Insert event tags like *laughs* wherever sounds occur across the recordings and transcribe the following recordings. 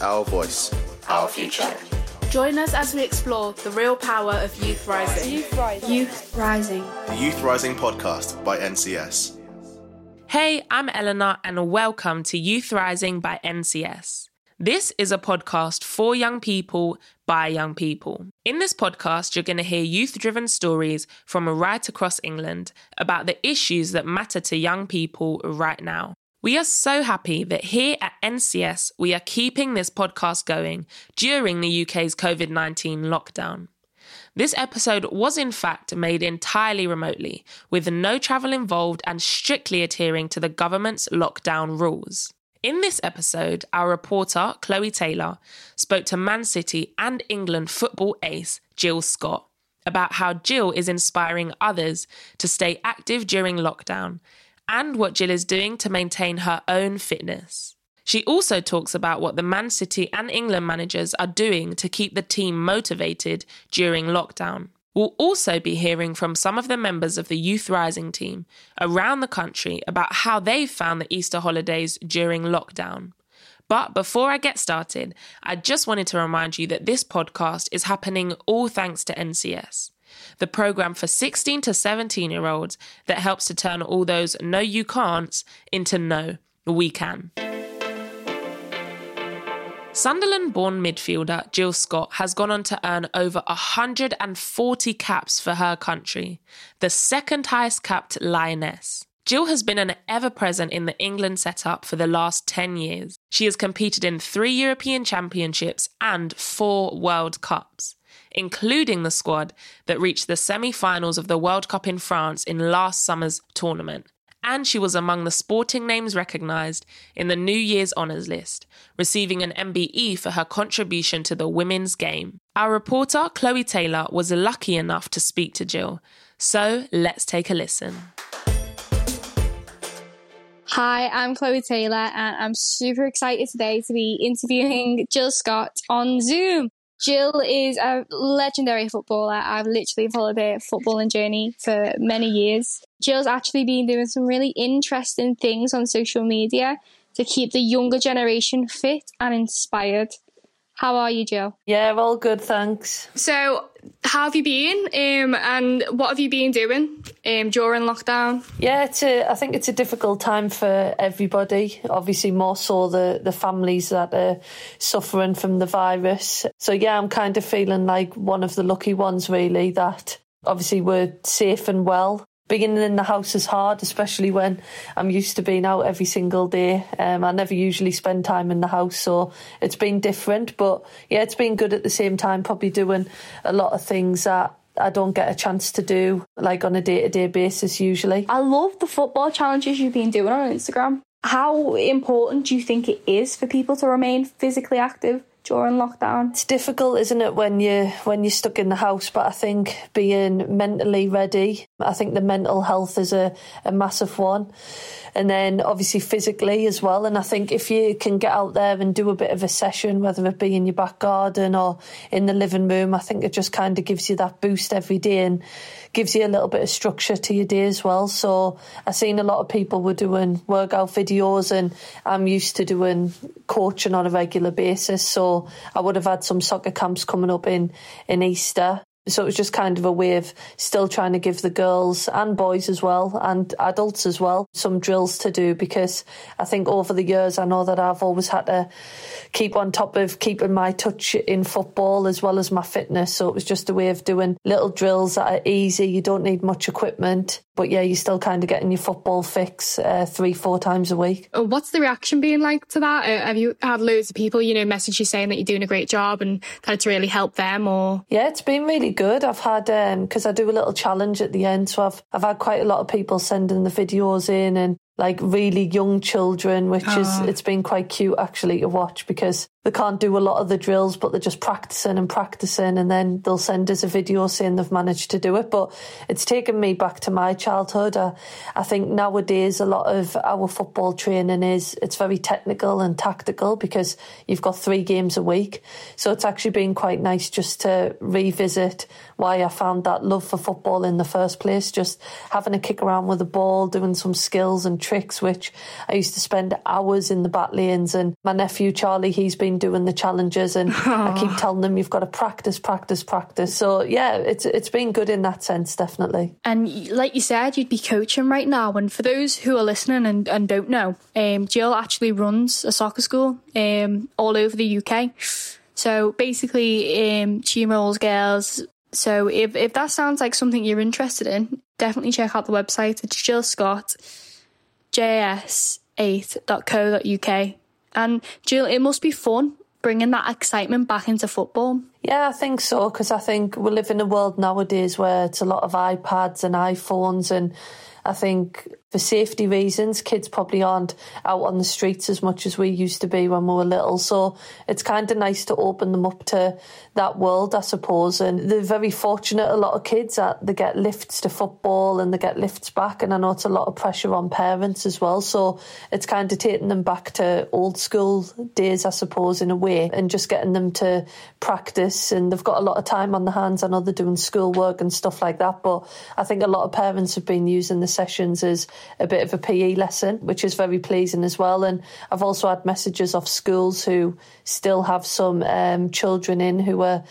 our voice, our future. Join us as we explore the real power of youth rising. Youth Rising. Youth rising. The Youth Rising podcast by NCS. Hey, I'm Eleanor, and welcome to Youth Rising by NCS. This is a podcast for young people by young people. In this podcast, you're going to hear youth driven stories from right across England about the issues that matter to young people right now. We are so happy that here at NCS, we are keeping this podcast going during the UK's COVID 19 lockdown. This episode was in fact made entirely remotely, with no travel involved and strictly adhering to the government's lockdown rules. In this episode, our reporter, Chloe Taylor, spoke to Man City and England football ace, Jill Scott, about how Jill is inspiring others to stay active during lockdown and what Jill is doing to maintain her own fitness. She also talks about what the Man City and England managers are doing to keep the team motivated during lockdown. We'll also be hearing from some of the members of the Youth Rising team around the country about how they found the Easter holidays during lockdown. But before I get started, I just wanted to remind you that this podcast is happening all thanks to NCS the program for 16 to 17 year olds that helps to turn all those no you can'ts into no we can. Sunderland born midfielder Jill Scott has gone on to earn over 140 caps for her country, the second highest capped lioness. Jill has been an ever present in the England setup for the last 10 years. She has competed in three European Championships and four World Cups including the squad that reached the semi finals of the World Cup in France in last summer's tournament. And she was among the sporting names recognised in the New Year's Honours list, receiving an MBE for her contribution to the women's game. Our reporter, Chloe Taylor, was lucky enough to speak to Jill. So let's take a listen. Hi, I'm Chloe Taylor, and I'm super excited today to be interviewing Jill Scott on Zoom. Jill is a legendary footballer. I've literally followed her footballing journey for many years. Jill's actually been doing some really interesting things on social media to keep the younger generation fit and inspired. How are you, Jill? Yeah, all good, thanks. So, how have you been, um, and what have you been doing um, during lockdown? Yeah, it's a, I think it's a difficult time for everybody. Obviously, more so the the families that are suffering from the virus. So yeah, I'm kind of feeling like one of the lucky ones, really. That obviously we're safe and well being in the house is hard, especially when I'm used to being out every single day. Um, I never usually spend time in the house, so it's been different. But yeah, it's been good at the same time, probably doing a lot of things that I don't get a chance to do like on a day to day basis usually. I love the football challenges you've been doing on Instagram. How important do you think it is for people to remain physically active? During lockdown. It's difficult, isn't it, when you when you're stuck in the house? But I think being mentally ready, I think the mental health is a, a massive one. And then obviously physically as well. And I think if you can get out there and do a bit of a session, whether it be in your back garden or in the living room, I think it just kind of gives you that boost every day and gives you a little bit of structure to your day as well. So I've seen a lot of people were doing workout videos and I'm used to doing coaching on a regular basis. So I would have had some soccer camps coming up in, in Easter so it was just kind of a way of still trying to give the girls and boys as well and adults as well some drills to do because I think over the years I know that I've always had to keep on top of keeping my touch in football as well as my fitness. So it was just a way of doing little drills that are easy. You don't need much equipment, but yeah, you're still kind of getting your football fix uh, three, four times a week. Uh, what's the reaction being like to that? Uh, have you had loads of people, you know, message you saying that you're doing a great job and that it's really helped them or? Yeah, it's been really good. I've had, because um, I do a little challenge at the end. So I've, I've had quite a lot of people sending the videos in and like really young children, which is ah. it's been quite cute actually to watch because they can't do a lot of the drills, but they're just practicing and practicing, and then they'll send us a video saying they've managed to do it. But it's taken me back to my childhood. I, I think nowadays a lot of our football training is it's very technical and tactical because you've got three games a week. So it's actually been quite nice just to revisit why I found that love for football in the first place. Just having a kick around with the ball, doing some skills and tricks, which I used to spend hours in the back lanes. And my nephew Charlie, he's been doing the challenges, and *laughs* I keep telling them you've got to practice, practice, practice. So yeah, it's it's been good in that sense, definitely. And like you said, you'd be coaching right now. And for those who are listening and, and don't know, um, Jill actually runs a soccer school um, all over the UK. So basically, um, she enrolls girls. So if, if that sounds like something you're interested in, definitely check out the website. It's Jill Scott, js8.co.uk. And Jill, it must be fun bringing that excitement back into football. Yeah, I think so because I think we live in a world nowadays where it's a lot of iPads and iPhones and I think for safety reasons, kids probably aren't out on the streets as much as we used to be when we were little. So it's kind of nice to open them up to that world, I suppose. And they're very fortunate, a lot of kids, that they get lifts to football and they get lifts back. And I know it's a lot of pressure on parents as well. So it's kind of taking them back to old school days, I suppose, in a way, and just getting them to practice. And they've got a lot of time on their hands. I know they're doing schoolwork and stuff like that. But I think a lot of parents have been using the sessions as a bit of a PE lesson, which is very pleasing as well. And I've also had messages of schools who still have some um, children in who are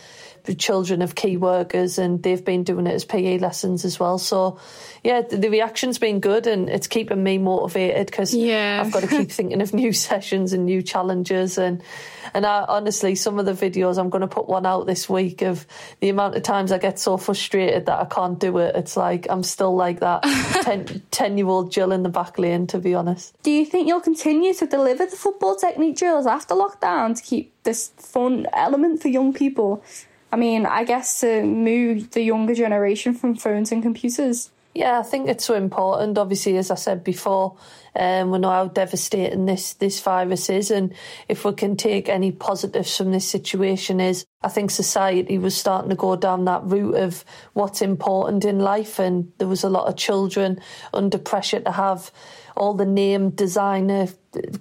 children of key workers and they've been doing it as PE lessons as well. So, yeah, the, the reaction's been good and it's keeping me motivated because Yeah. I've got to *laughs* keep thinking of new *laughs* sessions and new challenges. And, and I, honestly, some of the videos, I'm going to put one out this week of the amount of times I get so frustrated that I can't do it. It's like I'm still like that *laughs* 10, 10 year old Jill in the back lane, to be honest. Do you think you'll continue to deliver the football technique drills after lockdown to keep this fun element for young people? I mean, I guess to move the younger generation from phones and computers. Yeah, I think it's so important. Obviously, as I said before, um, we know how devastating this this virus is, and if we can take any positives from this situation, is I think society was starting to go down that route of what's important in life, and there was a lot of children under pressure to have all the name designer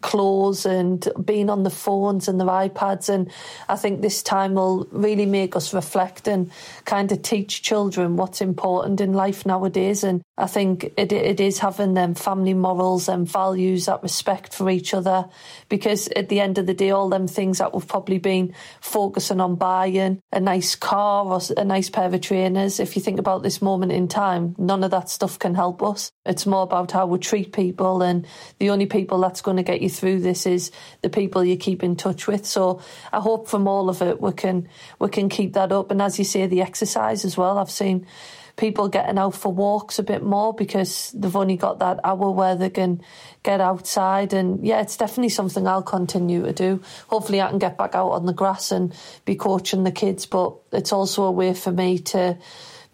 clothes and being on the phones and their iPads. And I think this time will really make us reflect and kind of teach children what's important in life nowadays. And I think it, it is having them family morals and values, that respect for each other. Because at the end of the day, all them things that we've probably been focusing on buying a nice car or a nice pair of trainers, if you think about this moment in time, none of that stuff can help us. It's more about how we treat people. And the only people that's going to get you through this is the people you keep in touch with. So I hope from all of it we can we can keep that up. And as you say, the exercise as well. I've seen people getting out for walks a bit more because they've only got that hour where they can get outside and yeah it's definitely something I'll continue to do hopefully I can get back out on the grass and be coaching the kids but it's also a way for me to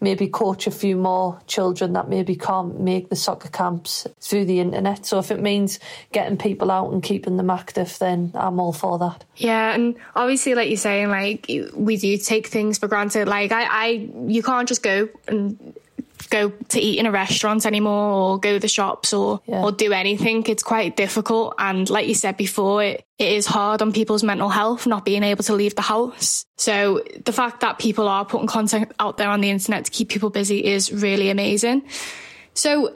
maybe coach a few more children that maybe can't make the soccer camps through the internet. So if it means getting people out and keeping them active, then I'm all for that. Yeah, and obviously, like you're saying, like we do take things for granted. Like I, I, you can't just go and go to eat in a restaurant anymore or go to the shops or Yeah. or do anything it's quite difficult. And like you said before it, it is hard on people's mental health not being able to leave the house. So the fact that people are putting content out there on the internet to keep people busy is really amazing. So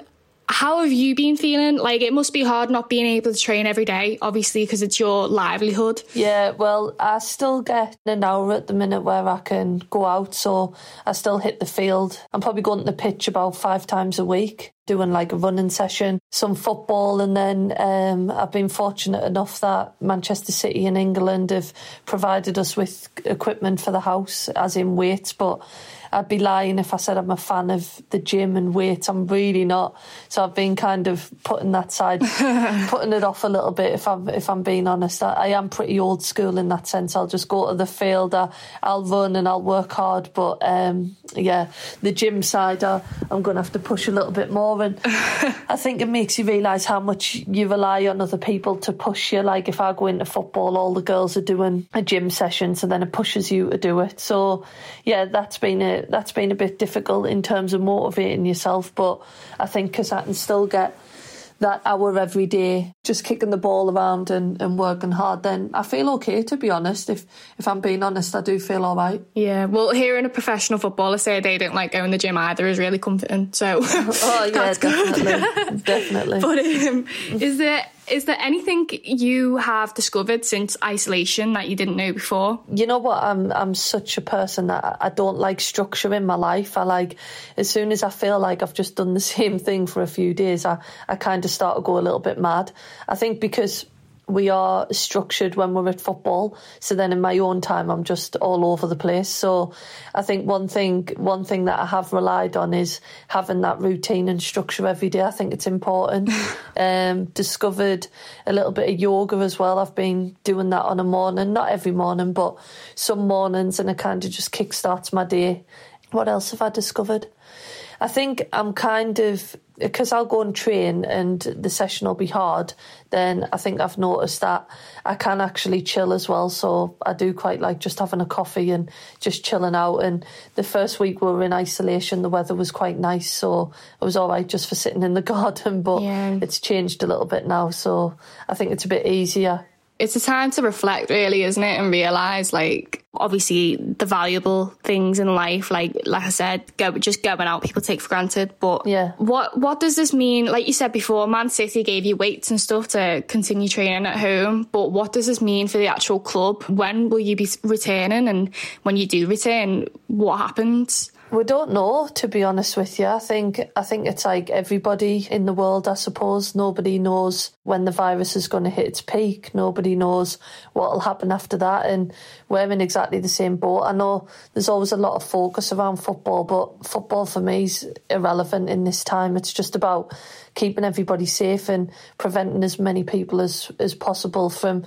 how have you been feeling? Like it must be hard not being able to train every day obviously because it's your livelihood. Yeah, well, I still get an hour at the minute where I can go out, so I still hit the field. I'm probably going to the pitch about five times a week, doing like a running session, some football, and then um, I've been fortunate enough that Manchester City in England have provided us with equipment for the house, as in weights, but. I'd be lying if I said I'm a fan of the gym and weights. I'm really not. So I've been kind of putting that side, *laughs* putting it off a little bit. If I'm if I'm being honest, I, I am pretty old school in that sense. I'll just go to the field. I, I'll run and I'll work hard. But um, yeah, the gym side, I, I'm going to have to push a little bit more. And I think it makes you realise how much you rely on other people to push you. Like if I go into football, all the girls are doing a gym session, so then it pushes you to do it. So yeah, that's been a that's been a bit difficult in terms of motivating yourself. But I think because I can still get that hour every day, just kicking the ball around and, and working hard, then I feel okay, to be honest. If, if I'm being honest, I do feel all right. Yeah, well, hearing a professional footballer say they don't like going to the gym either is really comforting. So, *laughs* oh, *laughs* yeah, definitely. *laughs* definitely. But um, is there is there anything you have discovered since isolation that you didn't know before? You know what? I'm I'm such a person that I don't like structure in my life. I like as soon as I feel like I've just done the *laughs* same thing for a few days, I, I kind of start to go a little bit mad. I think because we are structured when we're at football. So then in my own time, I'm just all over the place. So I think one thing, one thing that I have relied on is having that routine and structure every day. I think it's important. *laughs* um, discovered a little bit of yoga as well. I've been doing that on a morning, not every morning, but some mornings, and it kind of just kickstarts my day. What else have I discovered? I think I'm kind of because I'll go and train and the session will be hard, then I think I've noticed that I can actually chill as well. So I do quite like just having a coffee and just chilling out. And the first week we were in isolation, the weather was quite nice. So it was all right just for sitting in the *laughs* garden, but yeah. it's changed a little bit now. So I think it's a bit easier it's a time to reflect really isn't it and realize like obviously the valuable things in life like like i said go just going out people take for granted. But yeah. what what does this mean? Like you said before man city gave you weights and stuff to continue training at home. But what does this mean for the actual club? When will you be returning? And when you do return what happens we don't know, to be honest with you. I think I think it's like everybody in the world. I suppose nobody knows when the virus is going to hit its peak. Nobody knows what will happen after that, and we're in exactly the same boat. I know there's always a lot of focus around football, but football for me is irrelevant in this time. It's just about keeping everybody safe and preventing as many people as as possible from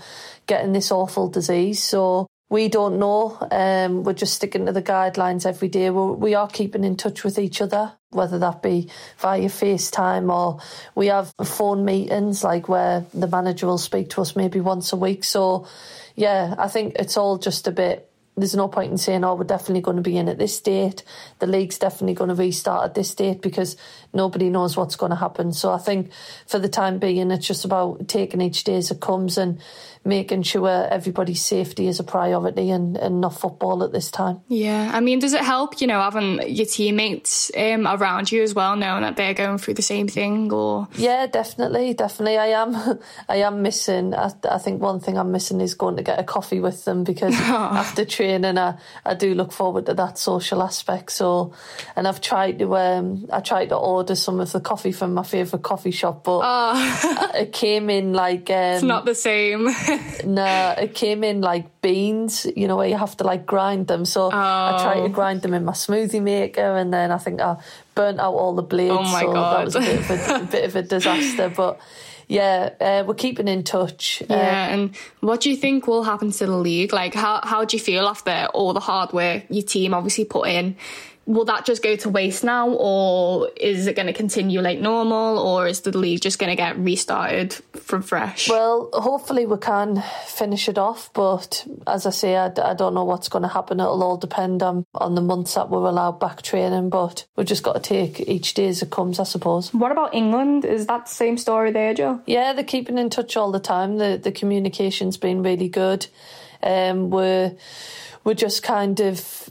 getting this awful disease. So we don't know. Um, we're just sticking to the guidelines every day. We're, we are keeping in touch with each other, whether that be via FaceTime or we have phone meetings, like where the manager will speak to us maybe once a week. So, yeah, I think it's all just a bit there's no point in saying, oh, we're definitely going to be in at this date. The league's definitely going to restart at this date because nobody knows what's going to happen. So I think for the time being, it's just about taking each day as it comes and making sure everybody's safety is a priority and, and not football at this time. Yeah. I mean, does it help, you know, having your teammates um, around you as well, knowing that they're going through the same thing or? Yeah, definitely. Definitely. I am, *laughs* I am missing, I, I think one thing I'm missing is going to get a coffee with them because *laughs* after training, I, I do look forward to that social aspect. So, and I've tried to, um, I tried to order some of the coffee from my favourite coffee shop, but oh. *laughs* it came in like, um, it's not the same. *laughs* no, it came in like beans, you know, where you have to like grind them. So oh. I tried to oh. grind them in my smoothie maker, and then I think I burnt out all the blades. Oh my so god, that was a bit of a, *laughs* a bit of a disaster, but yeah, uh, we're keeping in touch. Yeah, uh, and what do you think will happen to the league? Like, how how do you feel after all the hard work your team obviously put in? Will that just go to waste now or is it going to continue like normal or is the league just going to get restarted from fresh? Well hopefully we can finish it off but as i say i, I don't know what's going to happen. It'll all depend on, on the months that we're allowed back training but we've just got to take each day as it comes i suppose. What about england? Is that the same story there joe? Yeah they're keeping in touch all the time. The, the communication's been really good. Um, we're we're just kind of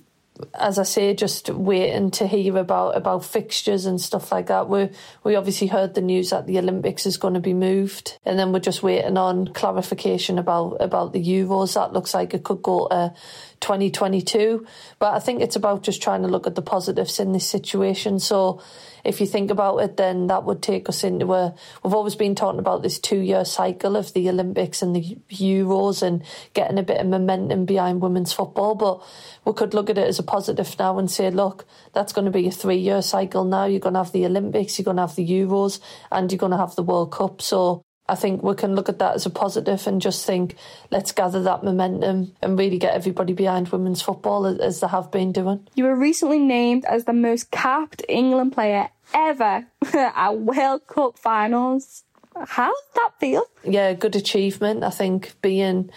as I say, just waiting to hear about about fixtures and stuff like that. We we obviously heard the news that the Olympics is going to be moved, and then we're just waiting on clarification about about the Euros. That looks like it could go to 2022. But I think it's about just trying to look at the positives in this situation. So if you think about it, then that would take us into a. We've always been talking about this two year cycle of the Olympics and the Euros and getting a bit of momentum behind women's football. But we could look at it as a positive now and say, look, that's going to be a three year cycle now. You're going to have the Olympics, you're going to have the Euros, and you're going to have the World Cup. So I think we can look at that as a positive and just think, let's gather that momentum and really get everybody behind women's football as they have been doing. You were recently named as the most capped England player ever *laughs* at World Cup finals. How did that feel? Yeah, good achievement. I think being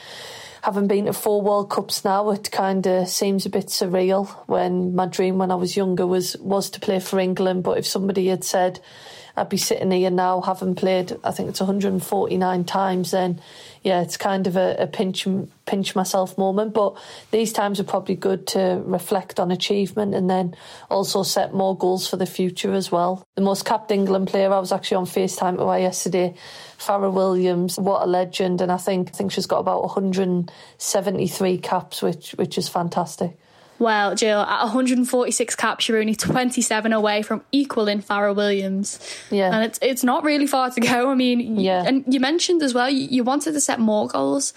having been to four World Cups now, it kind of seems a bit surreal. When my dream when I was younger was was to play for England, but if somebody had said I'd be sitting here now having played, I think it's 149 times, then yeah, it's kind of a, a pinch pinch myself moment. But these times are probably good to reflect on achievement and then also set more goals for the future as well. The most capped England player, I was actually on FaceTime with her yesterday, Fara Williams, what a legend. And I think I think she's got about 173 caps, which which is fantastic. Well, Jill, at 146 caps, you're only 27 away from equaling Fara Williams. Yeah. And it's it's not really far to go. I mean, yeah. and you mentioned as well, you, you wanted to set more goals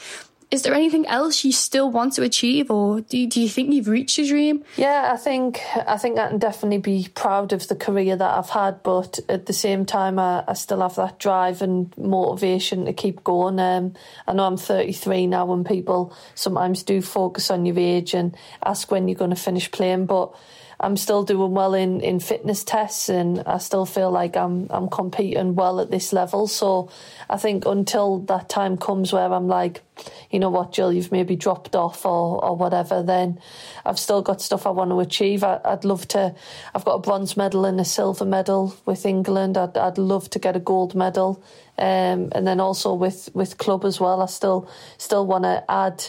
is there anything else you still want to achieve or do, do you think you've reached your dream? Yeah i think i think i can definitely be proud of the career that i've had but at the same time i, I still have that drive and motivation to keep going. Um, i know i'm 33 now and people sometimes do focus on your age and ask when you're going to finish playing but I'm still doing well in, in fitness tests and I still feel like I'm I'm competing well at this level. So I think until that time comes where I'm like, you know what, Jill, you've maybe dropped off or, or whatever, then I've still got stuff I want to achieve. I, would love to, I've got a bronze medal and a silver medal with England. I'd, I'd love to get a gold medal. Um, and then also with, with club as well, I still, still want to add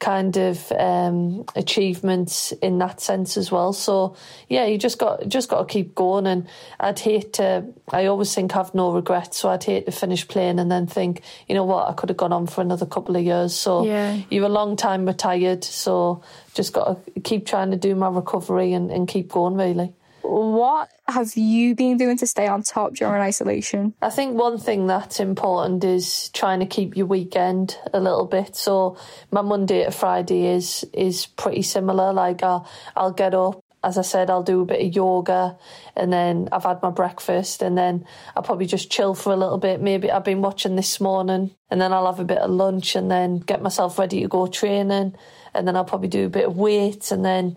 kind of um, achievements in that sense as well. So yeah, you just got just got to keep going. And I'd hate to. I always think I've no regrets, so I'd hate to finish playing and then think, you know what, I could have gone on for another couple of years. So yeah. you're a long time retired, so just got to keep trying to do my recovery and, and keep going really. What have you been doing to stay on top during isolation? I think one thing that's important is trying to keep your weekend a little bit. So my Monday to Friday is is pretty similar. Like I'll, I'll get up, as I said, I'll do a bit of yoga and then I've had my breakfast and then I'll probably just chill for a little bit. Maybe I've been watching this morning and then I'll have a bit of lunch and then get myself ready to go training and then I'll probably do a bit of weights and then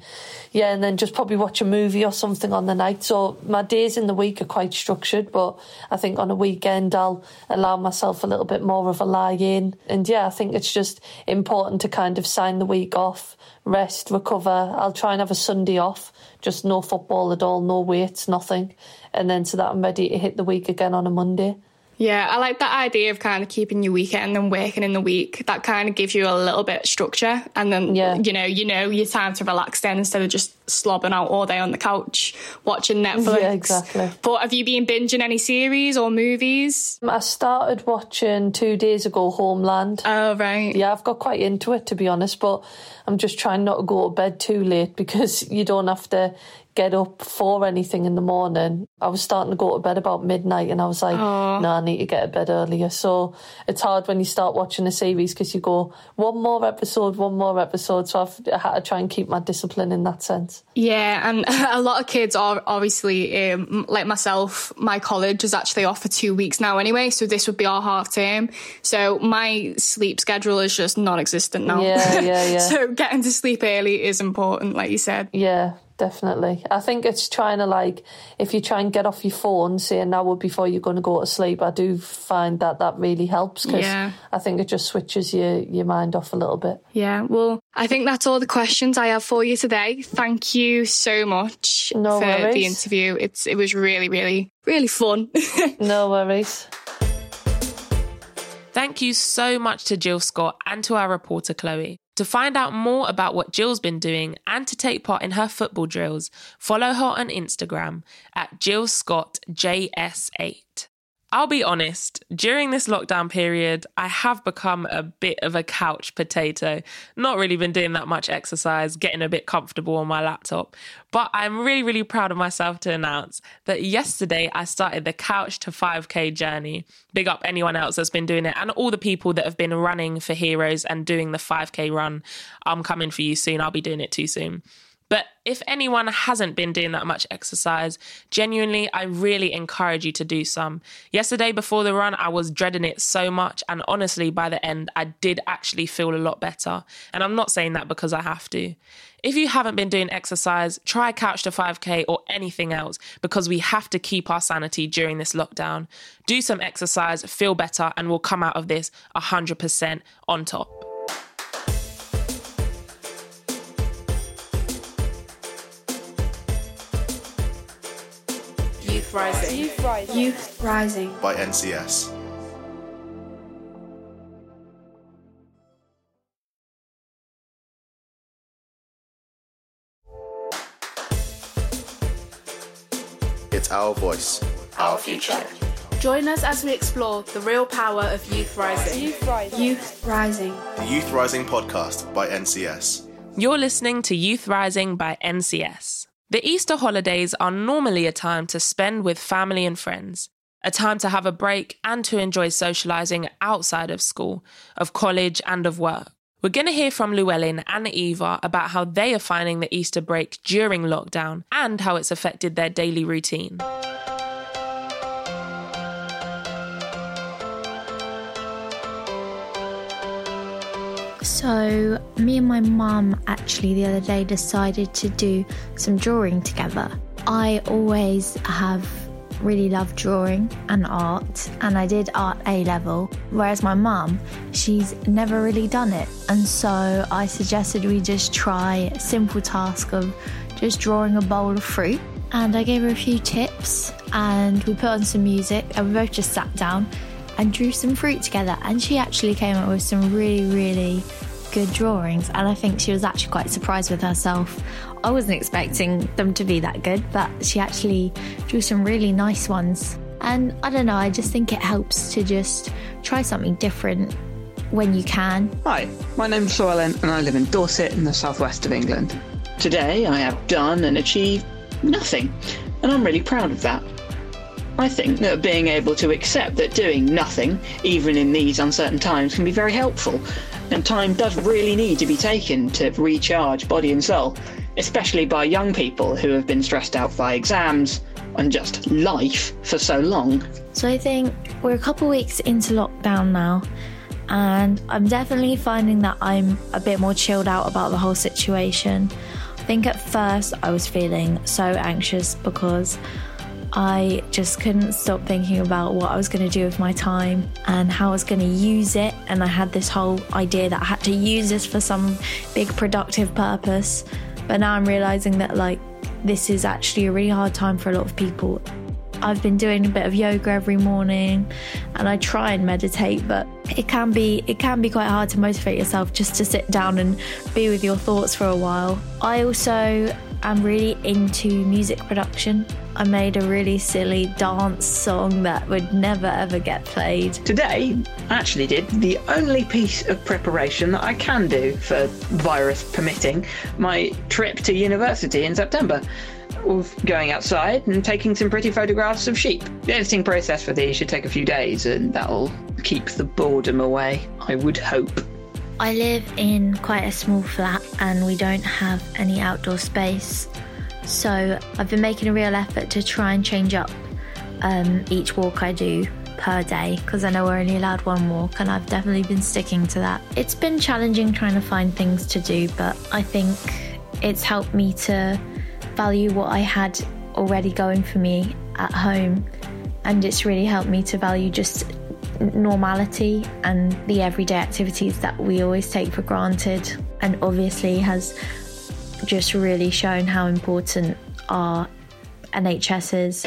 yeah and then just probably watch a movie or something on the night so my days in the week are quite structured but I think on a weekend I'll allow myself a little bit more of a lie in and yeah I think it's just important to kind of sign the week off rest recover. I'll try and have a Sunday off. Just no football at all no weights nothing. And then so that I'm ready to hit the week again on a Monday yeah, I like that idea of kind of keeping your weekend and working in the week. That kind of gives you a little bit of structure, and then yeah. you know, you know, your time to relax then instead of just slobbing out all day on the couch watching Netflix. Yeah, exactly. But have you been binging any series or movies? Um, I started watching two days ago Homeland. Oh right. Yeah, I've got quite into it to be honest, but I'm just trying not to go to bed too late because *laughs* you don't have to get up for anything in the morning. I was starting to go to bed about midnight and I was like, no, nah, I need to get to bed earlier. So it's hard when you start watching a series because you go, one more episode, one more episode. So I've I had to try and keep my discipline in that sense. Yeah, and *laughs* a lot of kids are obviously, um, like myself, my college is actually off for two weeks now anyway. So this would be our half term. So my sleep schedule is just non existent now. Yeah, yeah, *laughs* yeah. so getting to sleep early is important, like you said. Yeah, definitely. I think it's trying to like if you try and get off your phone, say an hour before you're going to go to sleep. I do find that that really helps because yeah. I think it just switches your your mind off a little bit. Yeah. Well, I think that's all the questions I have for you today. Thank you so much no for worries. the interview. It's it was really really really fun. *laughs* no worries. Thank you so much to Jill Scott and to our reporter Chloe. To find out more about what Jill's been doing and to take part in her football drills, follow her on Instagram at Jill Scott JS8. I'll be honest, during this lockdown period, I have become a bit of a couch potato. Not really been doing that much exercise, getting a bit comfortable on my laptop. But I'm really, really proud of myself to announce that yesterday I started the Couch to 5K journey. Big up anyone else that's been doing it and all the people that have been running for Heroes and doing the 5K run. I'm coming for you soon. I'll be doing it too soon. But if anyone hasn't been doing that much exercise, genuinely, I really encourage you to do some. Yesterday before the run, I was dreading it so much. And honestly, by the end, I did actually feel a lot better. And I'm not saying that because I have to. If you haven't been doing exercise, try Couch to 5K or anything else because we have to keep our sanity during this lockdown. Do some exercise, feel better, and we'll come out of this 100% on top. Youth Rising. Youth Rising. Youth Rising. by NCS. It's our voice, our future. Join us as we explore the real power of Youth Rising. Youth Rising. Youth Rising. The Youth Rising podcast by NCS. You're listening to Youth Rising by NCS. The Easter holidays are normally a time to spend with family and friends, a time to have a break and to enjoy socialising outside of school, of college, and of work. We're going to hear from Llewellyn and Eva about how they are finding the Easter break during lockdown and how it's affected their daily routine. So, me and my mum actually the other day decided to do some drawing together. I always have really loved drawing and art, and I did art A level, whereas my mum, she's never really done it. And so I suggested we just try a simple task of just drawing a bowl of fruit. And I gave her a few tips, and we put on some music, and we both just sat down and drew some fruit together. And she actually came up with some really, really good drawings. And I think she was actually quite surprised with herself. I wasn't expecting them to be that good, but she actually drew some really nice ones. And I don't know, I just think it helps to just try something different when you can. Hi, my name's Llewellyn and I live in Dorset in the southwest of England. Today I have done and achieved nothing, and I'm really proud of that. I think that being able to accept that doing nothing, even in these uncertain times, can be very helpful, and time does really need to be taken to recharge body and soul, especially by young people who have been stressed out by exams and just life for so long. So I think we're a couple weeks into lockdown now, and I'm definitely finding that I'm a bit more chilled out about the whole situation. I think at first I was feeling so anxious because I just couldn't stop thinking about what I was going to do with my time and how I was going to use it. And I had this whole idea that I had to use this for some big productive purpose. But now I'm realizing that, like, this is actually a really hard time for a lot of people. I've been doing a bit of yoga every morning and I try and meditate, but it can be it can be quite hard to motivate yourself just to sit down and be with your thoughts for a while. I also am really into music production. I made a really silly dance song that would never ever get played. Today, I actually did the only piece of preparation that I can do for virus permitting my trip to university in September. Of going outside and taking some pretty photographs of sheep. The editing process for these should take a few days, and that'll keep the boredom away, I would hope. I live in quite a small flat and we don't have any outdoor space. So I've been making a real effort to try and change up um, each walk I do per day because I know we're only allowed one walk and I've definitely been sticking to that. It's been challenging trying to find things to do, but I think it's helped me to value what I had already going for me at home and it's really helped me to value just normality and the everyday activities that we always take for granted and obviously has just really shown how important our NHS is.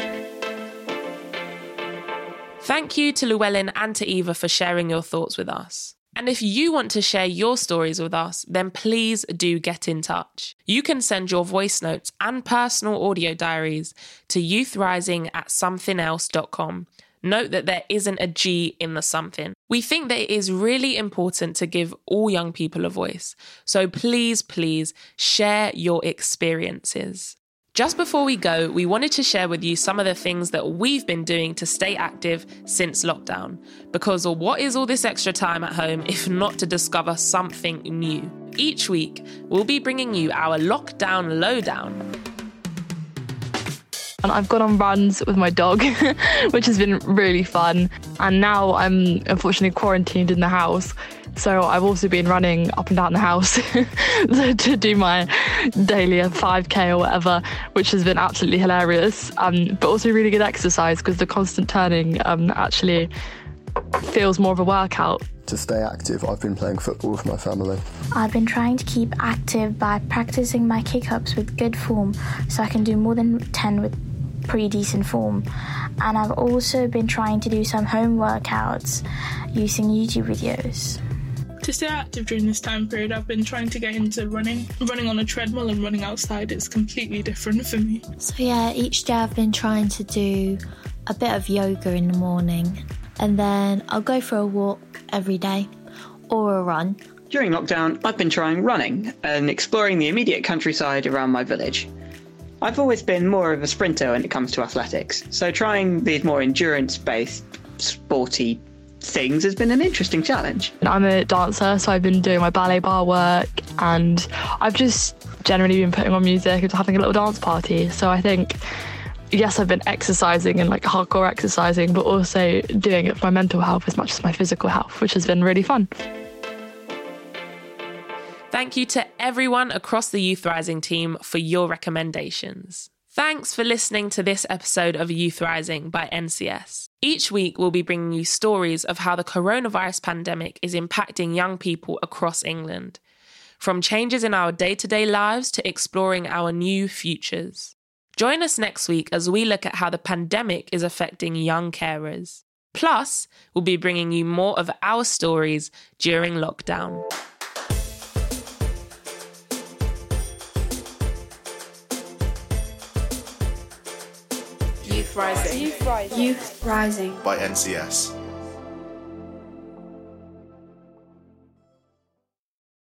Thank you to Llewellyn and to Eva for sharing your thoughts with us. And if you want to share your stories with us, then please do get in touch. You can send your voice notes and personal audio diaries to youthrising at somethin-else.com. Note that there isn't a G in the something. We think that it is really important to give all young people a voice. So please, please share your experiences. Just before we go, we wanted to share with you some of the things that we've been doing to stay active since lockdown. Because what is all this extra time at home if not to discover something new? Each week, we'll be bringing you our lockdown lowdown. And I've gone on runs with my dog, *laughs* which has been really fun. And now I'm unfortunately quarantined in the house. So I've also been running up and down the house *laughs* to do my daily 5k or whatever, which has been absolutely hilarious. Um, but also really good exercise because the constant turning um, actually feels more of a workout. To stay active, I've been playing football with my family. I've been trying to keep active by practicing my kick ups with good form so I can do more than 10 with pretty decent form. And I've also been trying to do some home workouts using YouTube videos. To stay active during this time period, I've been trying to get into running. Running on a treadmill and running outside is completely different for me. So, yeah, each day I've been trying to do a bit of yoga in the morning, and then I'll go for a walk every day or a run. During lockdown, I've been trying running and exploring the immediate countryside around my village. I've always been more of a sprinter when it comes to athletics, so trying these more endurance based, sporty things has been an interesting challenge. I'm a dancer, so I've been doing my ballet barre work and I've just generally been putting on music and having a little dance party. So I think yes, I've been exercising and like hardcore exercising, but also doing it for my mental health as much as my physical health, which has been really fun. Thank you to everyone across the Youth Rising team for your recommendations. Thanks for listening to this episode of Youth Rising by NCS. Each week, we'll be bringing you stories of how the coronavirus pandemic is impacting young people across England, from changes in our day to day lives to exploring our new futures. Join us next week as we look at how the pandemic is affecting young carers. Plus, we'll be bringing you more of our stories during lockdown. Rising. Youth Rising. Youth Rising. By NCS.